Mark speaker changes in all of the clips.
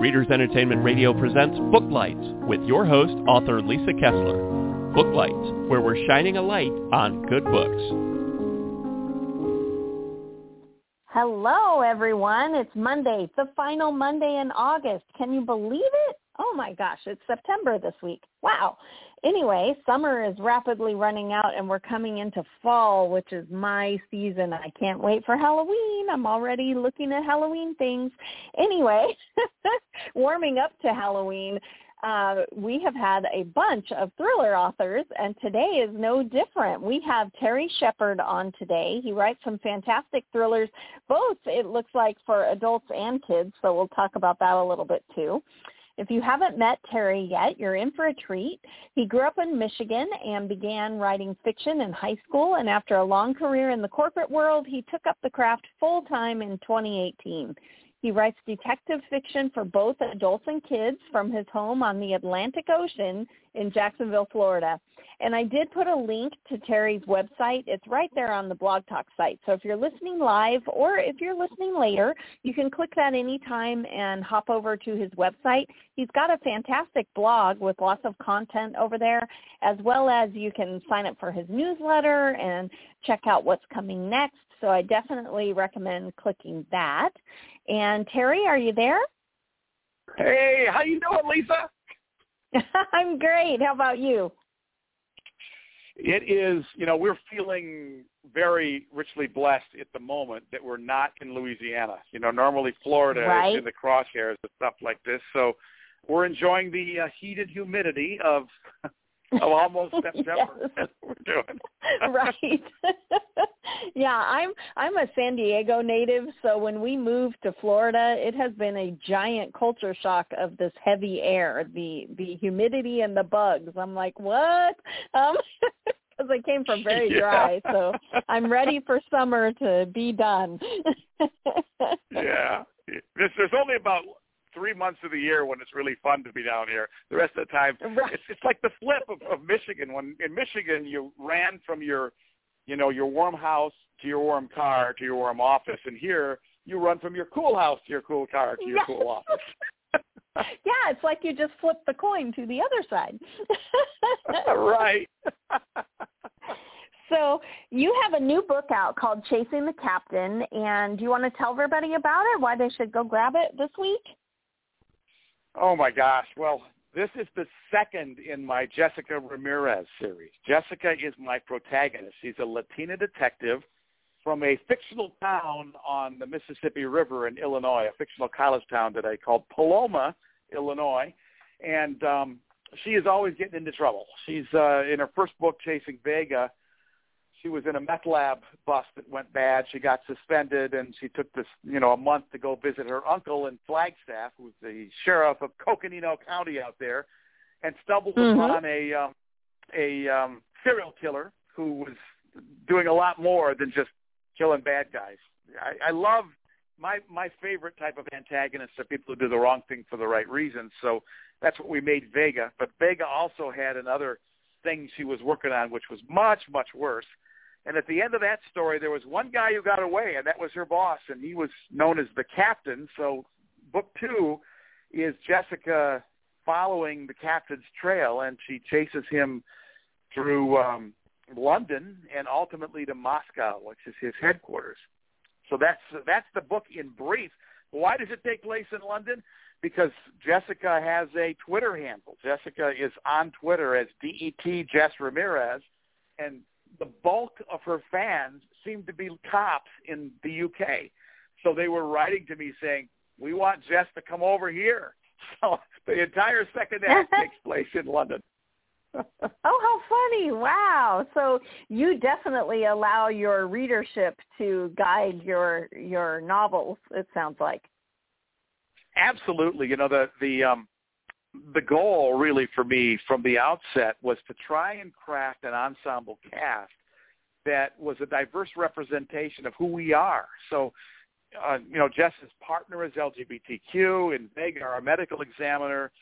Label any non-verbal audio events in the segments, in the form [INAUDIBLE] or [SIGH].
Speaker 1: Readers Entertainment Radio presents Booklights with your host, author Lisa Kessler. Booklights, where we're shining a light on good books.
Speaker 2: Hello, everyone. It's Monday, the final Monday in August. Can you believe it? Oh my gosh, it's September this week. Wow. Anyway, summer is rapidly running out and we're coming into fall, which is my season. I can't wait for Halloween. I'm already looking at Halloween things. Anyway, [LAUGHS] warming up to Halloween, uh, we have had a bunch of thriller authors, and today is no different. We have Terry Shepherd on today. He writes some fantastic thrillers, both, it looks like, for adults and kids, so we'll talk about that a little bit too. If you haven't met Terry yet, you're in for a treat. He grew up in Michigan and began writing fiction in high school, and after a long career in the corporate world, he took up the craft full-time in 2018. He writes detective fiction for both adults and kids from his home on the Atlantic Ocean in Jacksonville, Florida. And I did put a link to Terry's website. It's right there on the Blog Talk site. So if you're listening live or if you're listening later, you can click that anytime and hop over to his website. He's got a fantastic blog with lots of content over there, as well as you can sign up for his newsletter and check out what's coming next. So I definitely recommend clicking that. And Terry, are you there?
Speaker 3: Hey, how you doing, Lisa? [LAUGHS]
Speaker 2: I'm great. How about you?
Speaker 3: It is, you know, we're feeling very richly blessed at the moment that we're not in Louisiana. You know, normally Florida
Speaker 2: right.
Speaker 3: is in the crosshairs of stuff like this. So we're enjoying the uh, heat and humidity of [LAUGHS] of almost [LAUGHS] September. [LAUGHS] we're doing.
Speaker 2: right. Yeah, I'm I'm a San Diego native, so when we moved to Florida, it has been a giant culture shock of this heavy air, the the humidity and the bugs. I'm like, what? Um [LAUGHS] because I came from very dry,
Speaker 3: yeah.
Speaker 2: so I'm ready for summer to be done. [LAUGHS]
Speaker 3: yeah. There's, there's only about three months of the year when it's really fun to be down here. The rest of the time,
Speaker 2: right.
Speaker 3: it's it's like the flip of, of Michigan. When in Michigan you ran from your, you know, your warm house to your warm car to your warm office, and here you run from your cool house to your cool car to your
Speaker 2: yes.
Speaker 3: cool office. [LAUGHS]
Speaker 2: yeah, it's like you just flip the coin to the other side. [LAUGHS]
Speaker 3: right.
Speaker 2: so you have a new book out called Chasing the Captain, and do you want to tell everybody about it? Why they should go grab it this week?
Speaker 3: Oh my gosh! Well, this is the second in my Jessica Ramirez series. Jessica is my protagonist. She's a Latina detective from a fictional town on the Mississippi River in Illinois, a fictional college town that I called Paloma, Illinois, and um, she is always getting into trouble. She's uh, in her first book, Chasing Vega. She was in a meth lab bust that went bad. She got suspended, and she took this, you know, a month to go visit her uncle in Flagstaff, who's the sheriff of Coconino County out there, and stumbled
Speaker 2: Mhm.
Speaker 3: upon a um, a um, serial killer who was doing a lot more than just killing bad guys. I, I love my my favorite type of antagonists are people who do the wrong thing for the right reasons. So that's what we made Vega. But Vega also had another thing she was working on, which was much much worse. And at the end of that story, there was one guy who got away, and that was her boss, and he was known as the captain. So book two is Jessica following the captain's trail, and she chases him through um, London and ultimately to Moscow, which is his headquarters. So that's that's the book in brief. Why does it take place in London? Because Jessica has a Twitter handle. Jessica is on Twitter as DET Jess Ramirez, and the bulk of her fans seem to be cops in the UK. So they were writing to me saying, "We want Jess to come over here." [LAUGHS] So the entire second act [LAUGHS] takes place in London. [LAUGHS]
Speaker 2: oh, how funny. Wow. So you definitely allow your readership to guide your your novels, it sounds like.
Speaker 3: Absolutely. You know, the the um the goal really for me from the outset was to try and craft an ensemble cast that was a diverse representation of who we are. So uh, you know, Jess's partner is LGBTQ, and Vega, our medical examiner,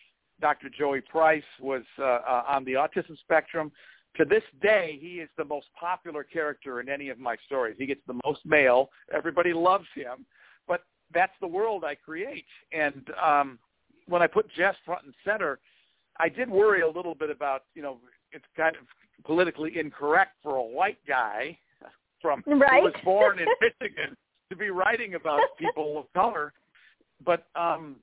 Speaker 3: Dr. Joey Price, was uh, uh, on the autism spectrum. To this day, he is the most popular character in any of my stories. He gets the most mail. Everybody loves him. But that's the world I create. And um, when I put Jess front and center, I did worry a little bit about, you know, it's kind of politically incorrect for a white guy from
Speaker 2: right.
Speaker 3: who was born in [LAUGHS] Michigan to be writing about people of color. But um,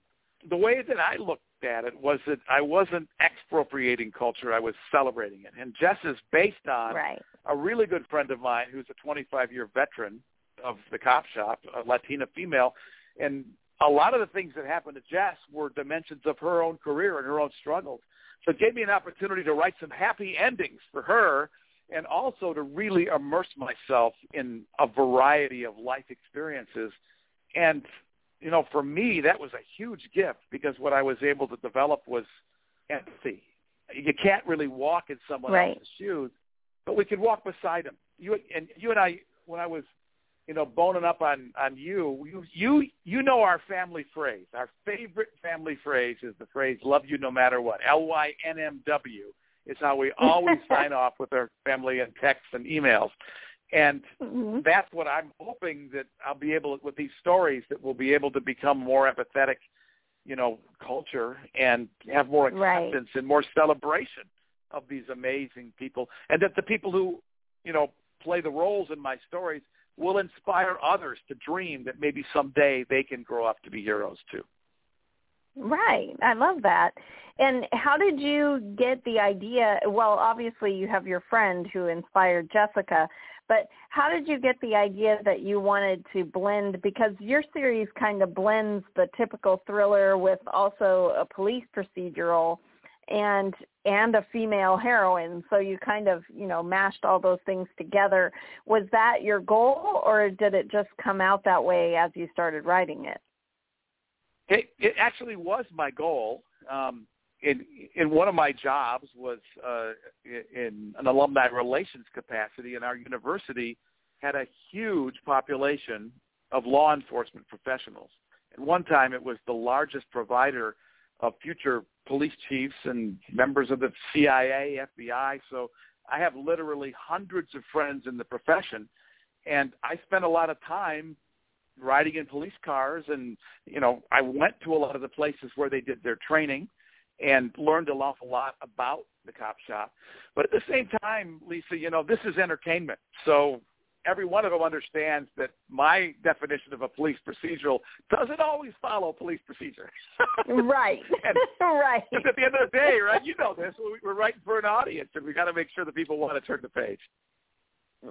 Speaker 3: the way that I looked at it was that I wasn't expropriating culture; I was celebrating it. And Jess is based on
Speaker 2: right.
Speaker 3: a really good friend of mine who's a 25-year veteran of the cop shop, a Latina female, and a lot of the things that happened to Jess were dimensions of her own career and her own struggles. So it gave me an opportunity to write some happy endings for her and also to really immerse myself in a variety of life experiences. And, you know, for me, that was a huge gift because what I was able to develop was empathy. You can't really walk in someone
Speaker 2: right.
Speaker 3: else's shoes, but we could walk beside them. You and you and I, when I was you know, boning up on on you. You you you know our family phrase. Our favorite family phrase is the phrase "Love you no matter what." L Y N M W is how we always [LAUGHS] sign off with our family and texts and emails. And
Speaker 2: mm-hmm.
Speaker 3: that's what I'm hoping that I'll be able with these stories that we'll be able to become more empathetic, you know, culture and have more acceptance
Speaker 2: right.
Speaker 3: and more celebration of these amazing people, and that the people who, you know, play the roles in my stories will inspire others to dream that maybe someday they can grow up to be heroes too.
Speaker 2: Right. I love that. And how did you get the idea? Well, obviously you have your friend who inspired Jessica, but how did you get the idea that you wanted to blend because your series kind of blends the typical thriller with also a police procedural and and a female heroine. So you kind of you know mashed all those things together. Was that your goal or did it just come out that way as you started writing it?
Speaker 3: It, it actually was my goal. Um in in one of my jobs was uh in an alumni relations capacity and our university had a huge population of law enforcement professionals. At one time it was the largest provider of future police chiefs and members of the CIA, FBI. So I have literally hundreds of friends in the profession, and I spent a lot of time riding in police cars and you know I went to a lot of the places where they did their training and learned an awful lot about the cop shop. But at the same time, Lisa, you know, this is entertainment. So every one of them understands that my definition of a police procedural doesn't always follow police procedure.
Speaker 2: right. [LAUGHS]
Speaker 3: and, [LAUGHS]
Speaker 2: right.
Speaker 3: At the end of the day, right, you know this, we're writing for an audience, and we got to make sure that people want to turn the page.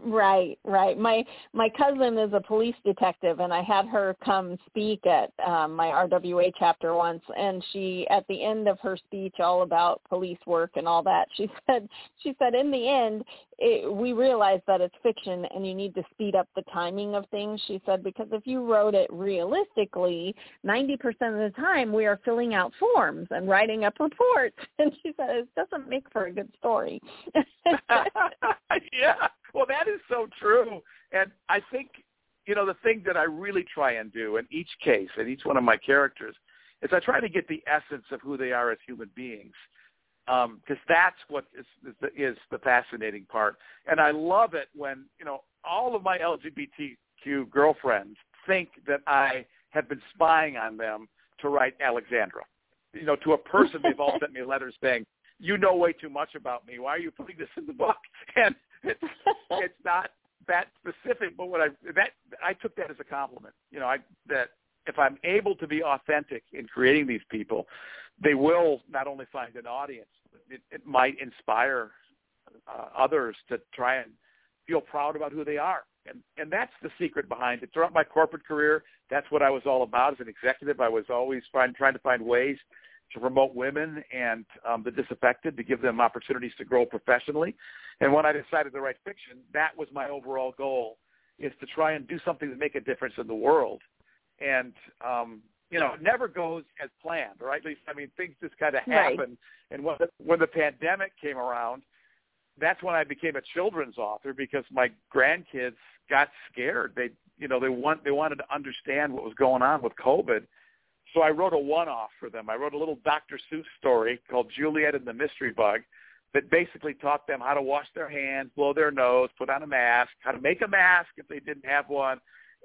Speaker 2: Right, right. My my cousin is a police detective, and I had her come speak at um, my RWA chapter once. And she, at the end of her speech, all about police work and all that, she [LAUGHS] said, she said, in the end, it, we realize that it's fiction, and you need to speed up the timing of things. She said because if you wrote it realistically, ninety percent of the time we are filling out forms and writing up reports. [LAUGHS] And she said it doesn't make for a good story. [LAUGHS]
Speaker 3: yeah. Well, that is so true. And I think, you know, the thing that I really try and do in each case, in each one of my characters, is I try to get the essence of who they are as human beings. Because um, that's what is, is, the, is the fascinating part. And I love it when, you know, all of my LGBTQ girlfriends think that I have been spying on them to write Alexandra. You know, to a person, they've all sent me letters saying, you know way too much about me. Why are you putting this in the book? [LAUGHS] And it's, it's not that specific, but what I that I took that as a compliment. You know, I that if I'm able to be authentic in creating these people, they will not only find an audience, it, it might inspire uh, others to try and feel proud about who they are. And and that's the secret behind it. Throughout my corporate career, that's what I was all about as an executive. I was always find, trying to find ways to promote women and um, the disaffected, to give them opportunities to grow professionally. And when I decided to write fiction, that was my overall goal, is to try and do something to make a difference in the world. And um, you know, it never goes as planned, right? At least, I mean, things just kind of happen.
Speaker 2: Right.
Speaker 3: And when the, when the pandemic came around, that's when I became a children's author because my grandkids got scared. They, you know, they want they wanted to understand what was going on with COVID so I wrote a one-off for them. I wrote a little Dr. Seuss story called Juliet and the Mystery Bug that basically taught them how to wash their hands, blow their nose, put on a mask, how to make a mask if they didn't have one,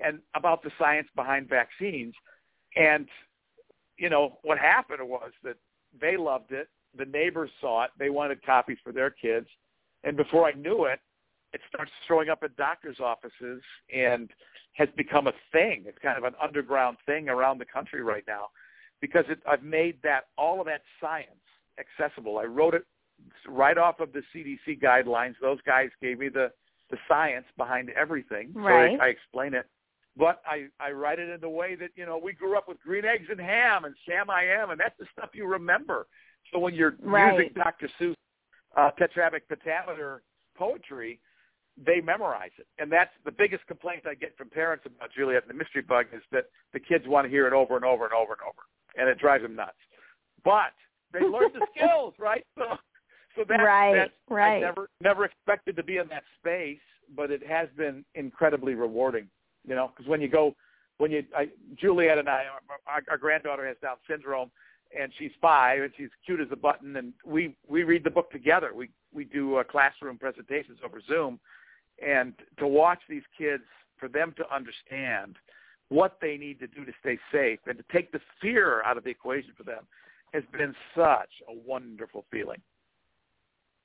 Speaker 3: and about the science behind vaccines. And you know, what happened was that they loved it. The neighbors saw it. They wanted copies for their kids. And before I knew it, it starts showing up at doctors' offices and has become a thing. It's kind of an underground thing around the country right now because it, I've made that all of that science accessible. I wrote it right off of the CDC guidelines. Those guys gave me the the science behind everything,
Speaker 2: right.
Speaker 3: so I, I explain it. But I I write it in the way that you know we grew up with green eggs and ham and Sam I am, and that's the stuff you remember. So when you're
Speaker 2: right.
Speaker 3: using Dr. Seuss uh, tetrabic pentameter poetry, they memorize it. And that's the biggest complaint I get from parents about Juliet and the Mystery Bug is that the kids want to hear it over and over and over and over, and it drives them nuts. But they learn the [LAUGHS] skills, right? So, so that's,
Speaker 2: right,
Speaker 3: that's
Speaker 2: right.
Speaker 3: I never never expected to be in that space, but it has been incredibly rewarding. You know, because when you go, when you, I, Juliet and I, our, our granddaughter has Down syndrome, and she's five, and she's cute as a button, and we we read the book together. We we do uh, classroom presentations over Zoom, and to watch these kids, for them to understand what they need to do to stay safe and to take the fear out of the equation for them has been such a wonderful feeling.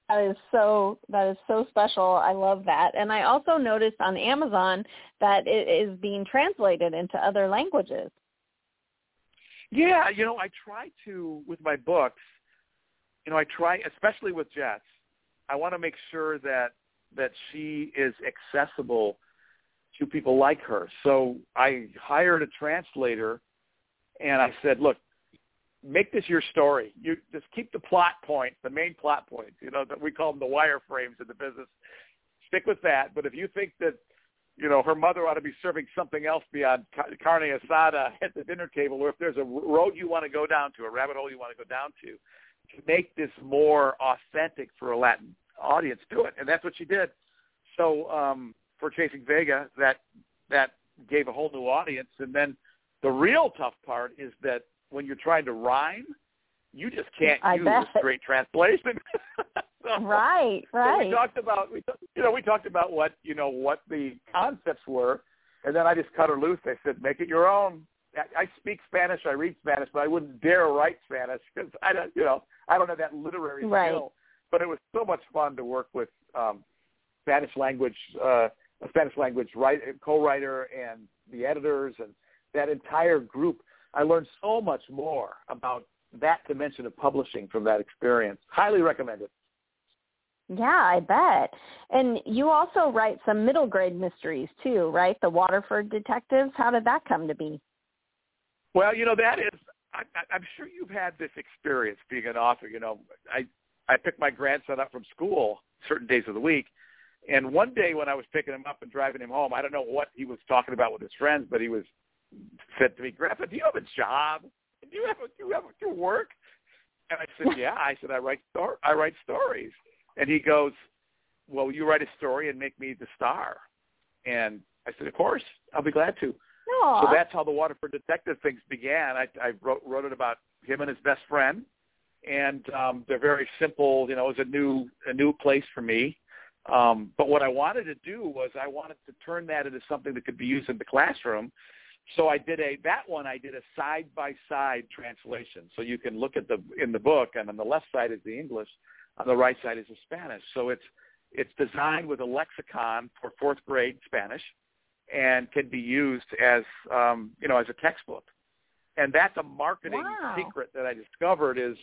Speaker 2: That is so that is so special. I love that. And I also noticed on Amazon that it is being translated into other languages.
Speaker 3: Yeah, you know, I try to with my books, you know, I try especially with Jess, I want to make sure that that she is accessible to people like her. So I hired a translator and I said, look, make this your story. You just keep the plot points, the main plot points. You know that we call them the wireframes in the business. Stick with that. But if you think that you know her mother ought to be serving something else beyond carne asada [LAUGHS] at the dinner table, or if there's a road you want to go down to, a rabbit hole you want to go down to, to make this more authentic for a Latin audience, do it. And that's what she did. So um, for Chasing Vega, that that gave a whole new audience. And then the real tough part is that when you're trying to rhyme, you just can't
Speaker 2: I
Speaker 3: use
Speaker 2: bet.
Speaker 3: a straight translation. [LAUGHS] so,
Speaker 2: Right, right.
Speaker 3: So we talked about we you know we talked about what you know what the concepts were, and then I just cut her loose. I said, make it your own. I, I speak Spanish, I read Spanish, but I wouldn't dare write Spanish because I don't you know I don't have that literary
Speaker 2: Right.
Speaker 3: skill. But it was so much fun to work with um, Spanish language uh, a Spanish language write, co-writer and the editors and that entire group. I learned so much more about that dimension of publishing from that experience. Highly recommend it.
Speaker 2: Yeah, I bet. And you also write some middle grade mysteries too, right? The Waterford Detectives. How did that come to be?
Speaker 3: Well, you know that is. I, I- I'm sure you've had this experience being an author. You know, I I pick my grandson up from school certain days of the week, and one day when I was picking him up and driving him home, I don't know what he was talking about with his friends, but he was said to me, "Grandpa, do you have a job? Do you have a, do you have a, do you work?" And I said, [LAUGHS] "Yeah." I said, "I write stor- I write stories." And he goes, "Well, you write a story and make me the star." And I said, "Of course, I'll be glad to."
Speaker 2: Aw.
Speaker 3: So that's how the Waterford Detective things began. I, I wrote, wrote it about him and his best friend, and um, they're very simple. You know, it was a new a new place for me. Um, but what I wanted to do was I wanted to turn that into something that could be used in the classroom. So I did a that one I did a side by side translation. So you can look at the in the book, and on the left side is the English, on the right side is the Spanish. So it's it's designed with a lexicon for fourth grade Spanish, and can be used as um, you know as a textbook. And that's a marketing
Speaker 2: Wow.
Speaker 3: secret that I discovered is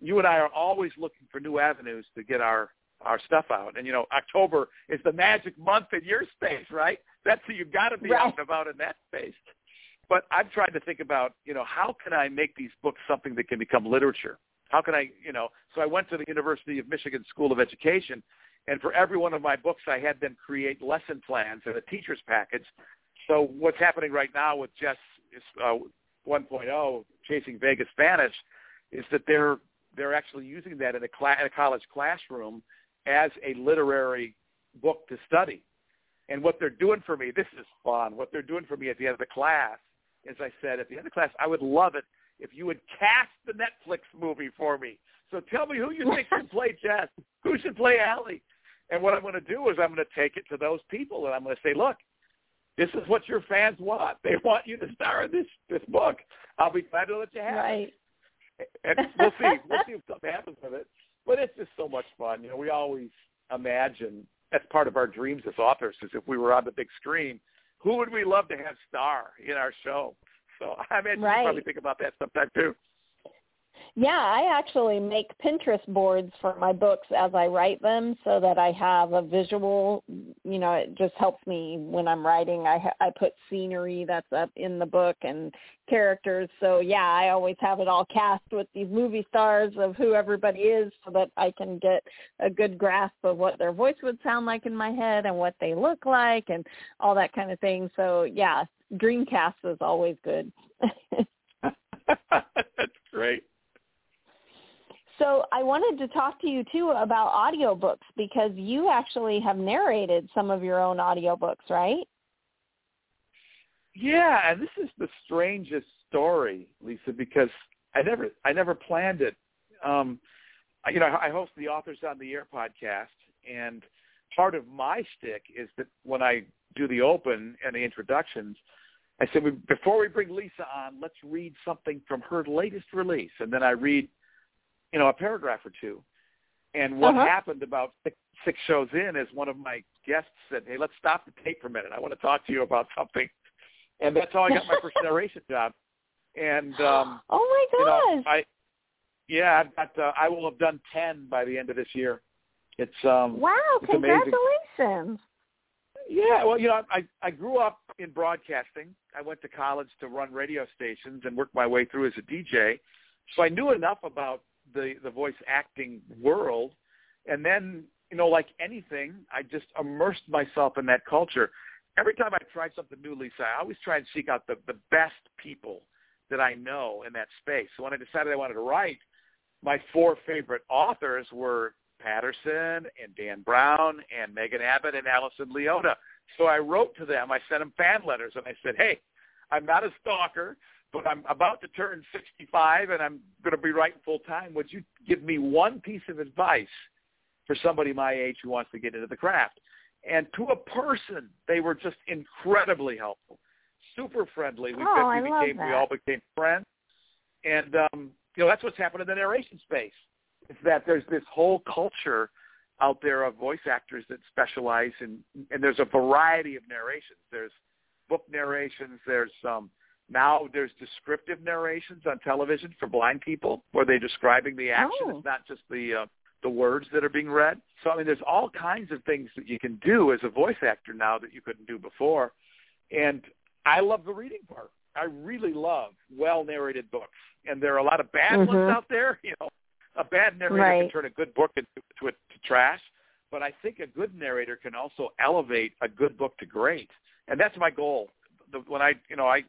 Speaker 3: you and I are always looking for new avenues to get our our stuff out. And you know, October is the magic month in your space, right? That's you've got to be
Speaker 2: Right.
Speaker 3: out and about in that space. But I'm trying to think about, you know, how can I make these books something that can become literature? How can I, you know, so I went to the University of Michigan School of Education and for every one of my books I had them create lesson plans and a teacher's package. So what's happening right now with Jess uh, 1.0 Chasing Vegas Spanish is that they're they're actually using that in a, cla- in a college classroom as a literary book to study. And what they're doing for me, this is fun. What they're doing for me at the end of the class, as I said, at the end of the class, I would love it if you would cast the Netflix movie for me. So tell me who you [LAUGHS] think should play Jess, who should play Allie. And what I'm going to do is I'm going to take it to those people, and I'm going to say, look, this is what your fans want. They want you to star in this this book. I'll be glad to let you have
Speaker 2: right.
Speaker 3: it. And we'll see. We'll see if something happens with it. But it's just so much fun. You know, we always imagine that's part of our dreams as authors is if we were on the big screen, who would we love to have star in our show? So I imagine
Speaker 2: right.
Speaker 3: you probably think about that sometime too.
Speaker 2: Yeah, I actually make Pinterest boards for my books as I write them so that I have a visual, you know, it just helps me when I'm writing. I I put scenery that's up in the book and characters. So, yeah, I always have it all cast with these movie stars of who everybody is so that I can get a good grasp of what their voice would sound like in my head and what they look like and all that kind of thing. So, yeah, Dreamcast is always good. [LAUGHS] [LAUGHS]
Speaker 3: That's great.
Speaker 2: So I wanted to talk to you too about audiobooks because you actually have narrated some of your own audiobooks, right?
Speaker 3: Yeah, and this is the strangest story, Lisa, because I never I never planned it. Um you know, I host the Authors on the Air podcast and part of my stick is that when I do the open and the introductions, I said before we bring Lisa on, let's read something from her latest release, and then I read you know, a paragraph or two. And what
Speaker 2: uh-huh.
Speaker 3: happened about six, six shows in is one of my guests said, "Hey, let's stop the tape for a minute. I want to talk to you about something." And that's how I got my first [LAUGHS] narration job. And [GASPS] um,
Speaker 2: oh my gosh,
Speaker 3: you know, I yeah, I've got uh, I will have done ten by the end of this year. It's um
Speaker 2: wow,
Speaker 3: it's
Speaker 2: congratulations.
Speaker 3: Amazing. Yeah, well, you know, I I grew up in broadcasting. I went to college to run radio stations and worked my way through as a DJ. So I knew enough about the the voice acting world, and then you know, like anything, I just immersed myself in that culture. Every time I tried something new, Lisa, I always try and seek out the the best people that I know in that space. So when I decided I wanted to write, my four favorite authors were Patterson and Dan Brown and Megan Abbott and Alison Leotta. So I wrote to them. I sent them fan letters and I said, "Hey, I'm not a stalker but I'm about to turn 65 and I'm going to be writing full time. Would you give me one piece of advice for somebody my age who wants to get into the craft? And to a person, they were just incredibly helpful, super friendly. We,
Speaker 2: oh,
Speaker 3: we
Speaker 2: I
Speaker 3: became,
Speaker 2: love that.
Speaker 3: we all became friends. And, um, you know, that's what's happened in the narration space. Is that there's this whole culture out there of voice actors that specialize in, and there's a variety of narrations. There's book narrations. There's um, now there's descriptive narrations on television for blind people where they're describing the action.
Speaker 2: Oh.
Speaker 3: It's not just the uh, the words that are being read. So I mean, there's all kinds of things that you can do as a voice actor now that you couldn't do before. And I love the reading part. I really love well narrated books, and there are a lot of bad
Speaker 2: mm-hmm.
Speaker 3: ones out there. [LAUGHS] You know, a bad narrator
Speaker 2: right.
Speaker 3: can turn a good book into to, to trash, but I think a good narrator can also elevate a good book to great, and that's my goal. The, when I, you know, I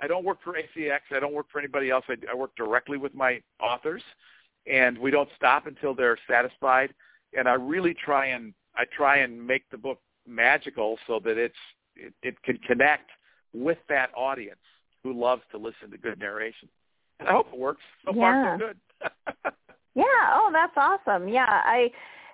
Speaker 3: I don't work for ACX. I don't work for anybody else. I, I work directly with my authors, and we don't stop until they're satisfied. And I really try and I try and make the book magical so that it's it, it can connect with that audience who loves to listen to good narration. And I hope it works. So
Speaker 2: yeah.
Speaker 3: far, so good. [LAUGHS]
Speaker 2: yeah. Oh, that's awesome. Yeah, I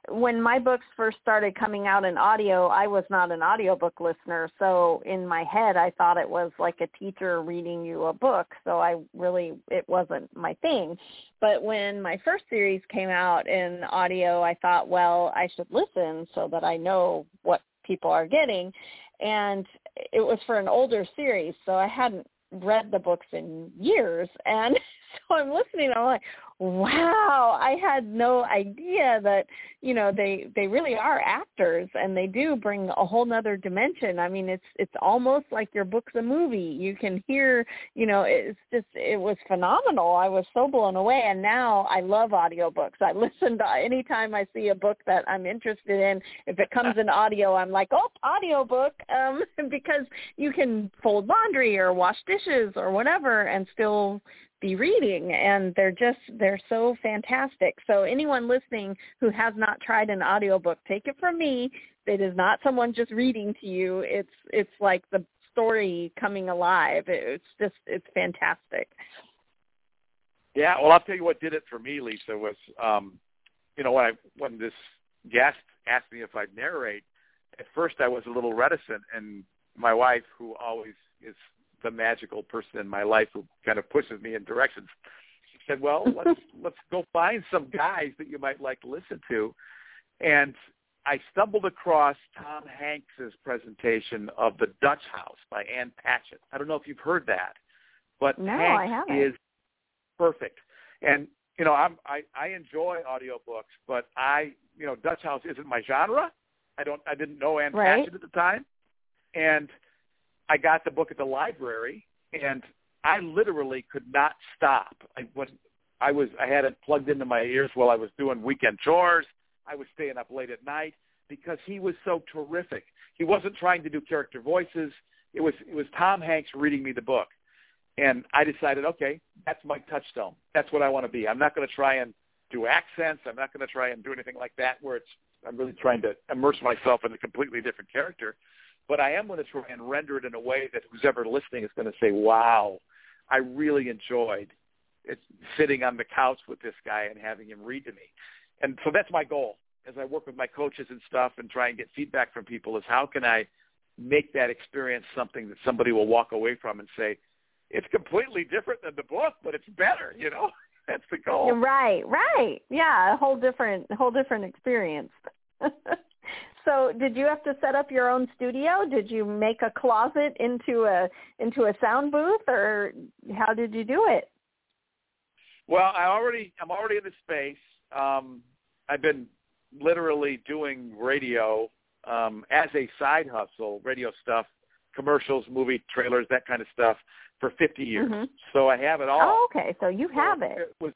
Speaker 2: when my books first started coming out in audio, I was not an audiobook listener. So in my head, I thought it was like a teacher reading you a book. So I really, it wasn't my thing. But when my first series came out in audio, I thought, well, I should listen so that I know what people are getting. And it was for an older series. So I hadn't read the books in years. And [LAUGHS] so I'm listening. I'm like, wow, I had no idea that, you know, they, they really are actors and they do bring a whole nother dimension. I mean, it's, it's almost like your book's a movie. You can hear, you know, it's just, it was phenomenal. I was so blown away. And now I love audiobooks. I [LAUGHS] listen to anytime I see a book that I'm interested in. If it comes in audio, I'm like, oh, audiobook, um, [LAUGHS] because you can fold laundry or wash dishes or whatever and still be reading and they're just they're so fantastic. So anyone listening who has not tried an audiobook take it from me. It is not someone just reading to you. It's it's like the story coming alive. It's just it's fantastic.
Speaker 3: Yeah well i'll tell you what did it for me lisa was um you know when i when this guest asked me if i'd narrate at first i was a little reticent and my wife, who always is the magical person in my life, who kind of pushes me in directions, she said, "Well, [LAUGHS] let's let's go find some guys that you might like to listen to," and I stumbled across Tom Hanks's presentation of The Dutch House by Ann Patchett. I don't know if you've heard that, but
Speaker 2: no,
Speaker 3: Hanks is perfect. And you know, I'm, I I enjoy audiobooks, but I you know Dutch House isn't my genre. I don't I didn't know Ann
Speaker 2: right.
Speaker 3: Patchett at the time, and I got the book at the library, and I literally could not stop. I when I was I had it plugged into my ears while I was doing weekend chores I was staying up late at night because he was so terrific. He wasn't trying to do character voices. It was it was Tom Hanks reading me the book. And I decided, okay, that's my touchstone. That's what I want to be. I'm not going to try and do accents. I'm not going to try and do anything like that where it's I'm really trying to immerse myself in a completely different character. But I am going to try and render it in a way that who's ever listening is going to say, wow, I really enjoyed it, sitting on the couch with this guy and having him read to me and so that's my goal as I work with my coaches and stuff and try and get feedback from people is how can I make that experience something that somebody will walk away from and say, it's completely different than the book, but it's better, you know? [LAUGHS] That's the goal.
Speaker 2: Right, right. Yeah, a whole different whole different experience. [LAUGHS] so, did you have to set up your own studio? Did you make a closet into a into a sound booth or how did you do it?
Speaker 3: Well, I already I'm already in the space um, I've been literally doing radio um, as a side hustle, radio stuff, commercials, movie trailers, that kind of stuff for 50 years.
Speaker 2: Mm-hmm.
Speaker 3: So I have it all.
Speaker 2: Oh, okay. So you have it.
Speaker 3: It was,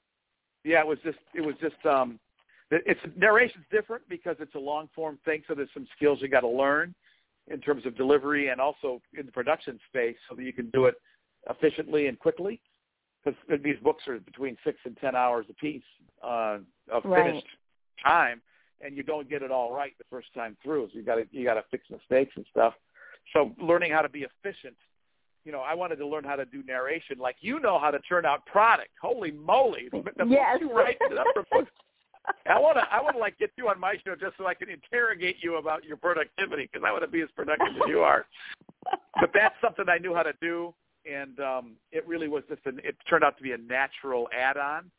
Speaker 3: yeah, it was just, it was just, um, it's narration's different because it's a long form thing. So there's some skills you got to learn in terms of delivery and also in the production space so that you can do it efficiently and quickly because these books are between six and ten hours a piece uh, of
Speaker 2: right.
Speaker 3: finished time, and you don't get it all right the first time through. So you got to you got to fix mistakes and stuff. So learning how to be efficient. You know, I wanted to learn how to do narration like you know how to turn out product. Holy moly! The,
Speaker 2: yes.
Speaker 3: you write the. I want to I want to like get you on my show just so I can interrogate you about your productivity because I want to be as productive as you are. But that's something I knew how to do and um, it really was just an, it turned out to be a natural add-on,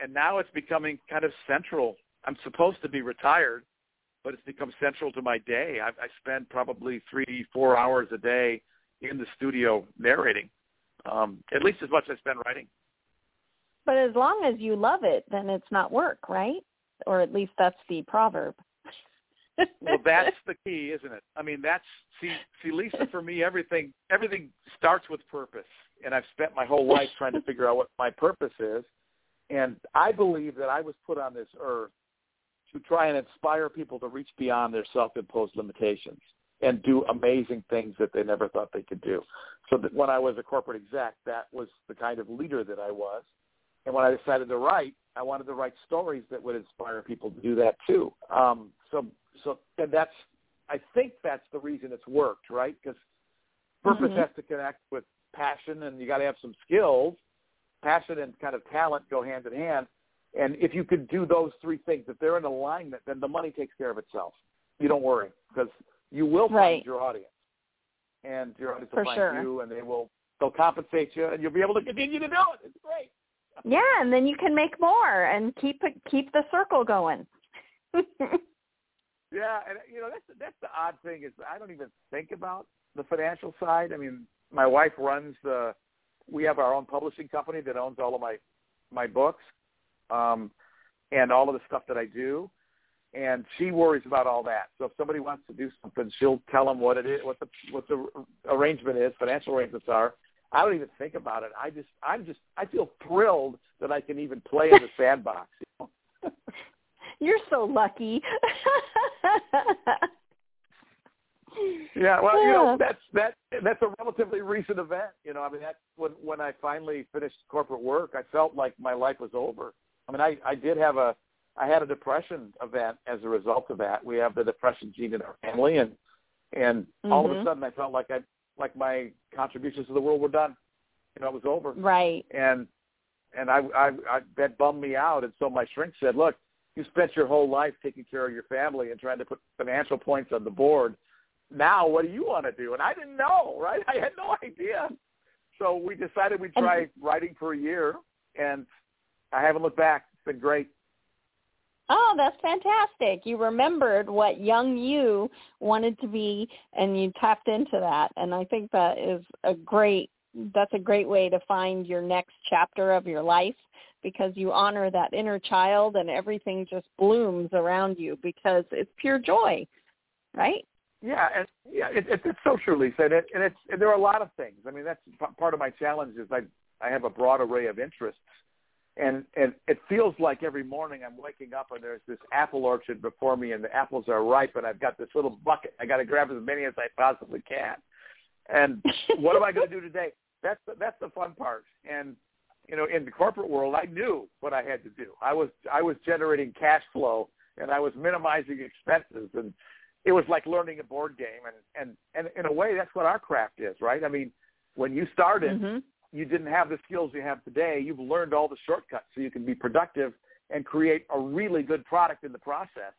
Speaker 3: and now it's becoming kind of central. I'm supposed to be retired, but it's become central to my day. I, I spend probably three, four hours a day in the studio narrating, um, at least as much as I spend writing.
Speaker 2: But as long as you love it, then it's not work, right? Or at least that's the proverb
Speaker 3: well, [LAUGHS] that's the key, isn't it? I mean, that's see, see, Lisa. For me, everything everything starts with purpose, and I've spent my whole life trying to figure out what my purpose is. And I believe that I was put on this earth to try and inspire people to reach beyond their self-imposed limitations and do amazing things that they never thought they could do. So that when I was a corporate exec, that was the kind of leader that I was. And when I decided to write, I wanted to write stories that would inspire people to do that too. Um, so so and that's I think that's the reason it's worked, right? Because purpose
Speaker 2: mm-hmm.
Speaker 3: has to connect with passion, and you got to have some skills. Passion and kind of talent go hand in hand. And if you could do those three things, if they're in alignment, then the money takes care of itself. You don't worry because you will find
Speaker 2: right.
Speaker 3: your audience, and your audience
Speaker 2: For
Speaker 3: will find
Speaker 2: sure.
Speaker 3: you, and they will they'll compensate you, and you'll be able to continue to do it. It's great.
Speaker 2: Yeah, and then you can make more and keep keep the circle going. [LAUGHS]
Speaker 3: Yeah, and you know that's that's the odd thing is I don't even think about the financial side. I mean, my wife runs the. We have our own publishing company that owns all of my my books, um, and all of the stuff that I do, and she worries about all that. So if somebody wants to do something, she'll tell them what it is, what the what the arrangement is, financial arrangements are. I don't even think about it. I just I'm just I feel thrilled that I can even play in the [LAUGHS] sandbox. You know? [LAUGHS]
Speaker 2: You're so lucky. [LAUGHS]
Speaker 3: yeah, well, you know, that's that that's a relatively recent event. You know, I mean, that's when when I finally finished corporate work, I felt like my life was over. I mean, I I did have a I had a depression event as a result of that. We have the depression gene in our family, and and
Speaker 2: mm-hmm.
Speaker 3: all of a sudden, I felt like I like my contributions to the world were done. You know, it was over.
Speaker 2: Right.
Speaker 3: And and I I, I that bummed me out, and so my shrink said, "Look, you spent your whole life taking care of your family and trying to put financial points on the board. now what do you want to do? And I didn't know, right? [LAUGHS] I had no idea. So we decided we'd try writing for a year, and I haven't looked back. It's been great.
Speaker 2: Oh, that's fantastic. You remembered what young you wanted to be and you tapped into that. And I think that is a great that's a great way to find your next chapter of your life because you honor that inner child and everything just blooms around you because it's pure joy, right?
Speaker 3: Yeah, and yeah, it, it, it's so true, Lisa, and, it, and it's and there are a lot of things. I mean, that's part of my challenge is I I have a broad array of interests, and and it feels like every morning I'm waking up and there's this apple orchard before me, and the apples are ripe, and I've got this little bucket. I got to grab as many as I possibly can. And [LAUGHS] what am I going to do today? That's the, that's the fun part. And you know, in the corporate world, I knew what I had to do. I was I was generating cash flow, and I was minimizing expenses, and it was like learning a board game and and and in a way that's what our craft is right i mean when you started mm-hmm. You didn't have the skills you have today you've learned all the shortcuts so you can be productive and create a really good product in the process.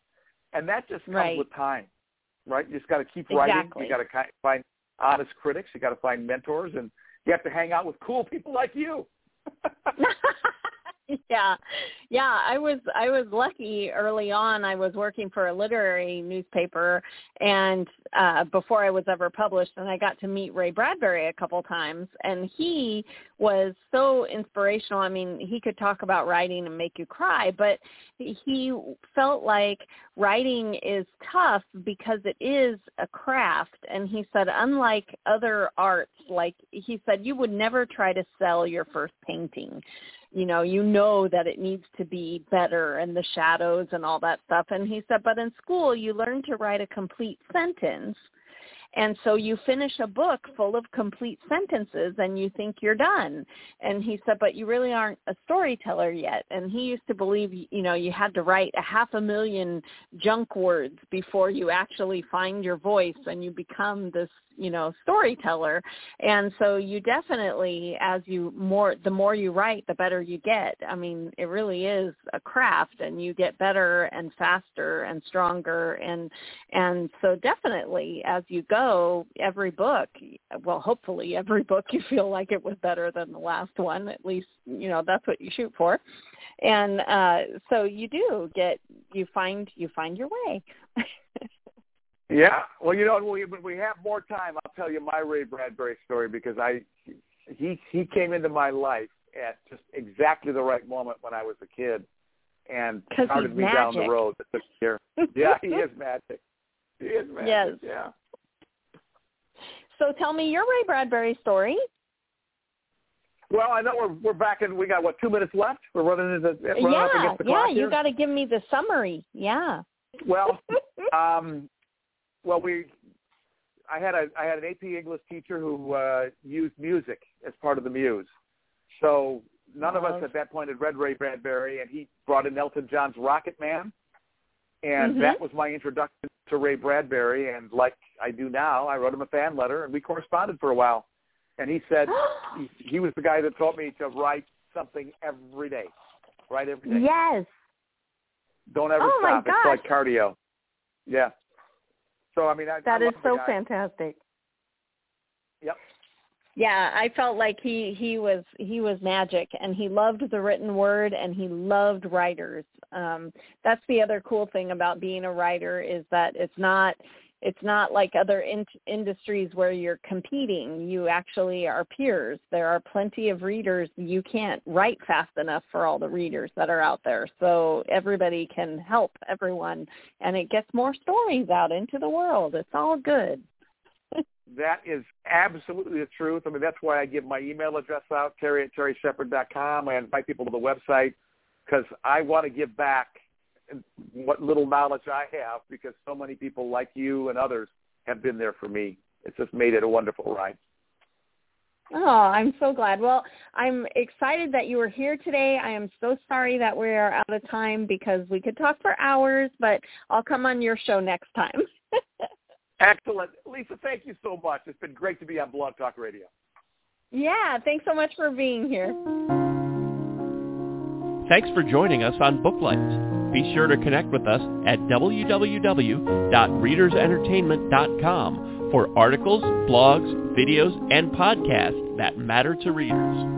Speaker 3: And that just comes
Speaker 2: right.
Speaker 3: with time right? You just got to keep
Speaker 2: exactly.
Speaker 3: writing. You got to find honest critics. You got to find mentors. And you have to hang out with cool people like you [LAUGHS] [LAUGHS] [LAUGHS]
Speaker 2: yeah. Yeah i was i was lucky early on. I was working for a literary newspaper and uh before i was ever published and i got to meet ray bradbury a couple times and he was so inspirational. I mean he could talk about writing and make you cry but he felt like writing is tough because it is a craft. And he said unlike other arts like he said you would never try to sell your first painting you know, you know that it needs to be better and the shadows and all that stuff. And he said, but in school you learn to write a complete sentence and so you finish a book full of complete sentences and you think you're done. And he said, but you really aren't a storyteller yet. And he used to believe, you know, you had to write a half a million junk words before you actually find your voice and you become this, you know, storyteller. And so you definitely, as you more, the more you write, the better you get. I mean, it really is a craft and you get better and faster and stronger. And, and so definitely as you go, every book, well, hopefully every book [LAUGHS] you feel like it was better than the last one. At least, you know, that's what you shoot for. And uh, so you do get, you find, you find your way. [LAUGHS]
Speaker 3: yeah. Well, you know, when we, when we have more time, I'll tell you my Ray Bradbury story because I, he, he came into my life at just exactly the right moment when I was a kid and started me
Speaker 2: magic.
Speaker 3: down the road that took year. [LAUGHS] Yeah, he is magic. He is magic.
Speaker 2: Yes.
Speaker 3: Yeah.
Speaker 2: So tell me your Ray Bradbury story.
Speaker 3: Well, I know we're we're back in. We got what two minutes left. We're running into running
Speaker 2: yeah,
Speaker 3: against the
Speaker 2: yeah. You got to give me the summary. Yeah.
Speaker 3: Well, [LAUGHS] um, well, we. I had a I had an AP English teacher who uh, used music as part of the muse. So none of us at that point had read Ray Bradbury, and he brought in Elton John's Rocket Man, and
Speaker 2: mm-hmm.
Speaker 3: that was my introduction to Ray Bradbury. And like I do now, I wrote him a fan letter, and we corresponded for a while. And he said [GASPS] he, he was the guy that taught me to write something every day, write every day.
Speaker 2: Yes.
Speaker 3: Don't ever
Speaker 2: oh
Speaker 3: stop. It's like cardio. Yeah. So I mean, I,
Speaker 2: that
Speaker 3: I
Speaker 2: is so fantastic.
Speaker 3: Yep.
Speaker 2: Yeah, I felt like he he was he was magic, and he loved the written word, and he loved writers. Um, that's the other cool thing about being a writer is that it's not it's not like other in- industries where you're competing. You actually are peers. There are plenty of readers. You can't write fast enough for all the readers that are out there. So everybody can help everyone, and it gets more stories out into the world. It's all good. [LAUGHS]
Speaker 3: that is absolutely the truth. I mean, that's why I give my email address out, terry at terryshepherd.com. I invite people to the website because I want to give back what little knowledge I have because so many people like you and others have been there for me. It's just made it a wonderful ride.
Speaker 2: Oh, I'm so glad. Well, I'm excited that you were here today. I am so sorry that we are out of time because we could talk for hours, but I'll come on your show next time. [LAUGHS]
Speaker 3: Excellent. Lisa, thank you so much. It's been great to be on Blog Talk Radio.
Speaker 2: Yeah, thanks so much for being here.
Speaker 1: Thanks for joining us on Booklight. Be sure to connect with us at www.readersentertainment.com for articles, blogs, videos, and podcasts that matter to readers.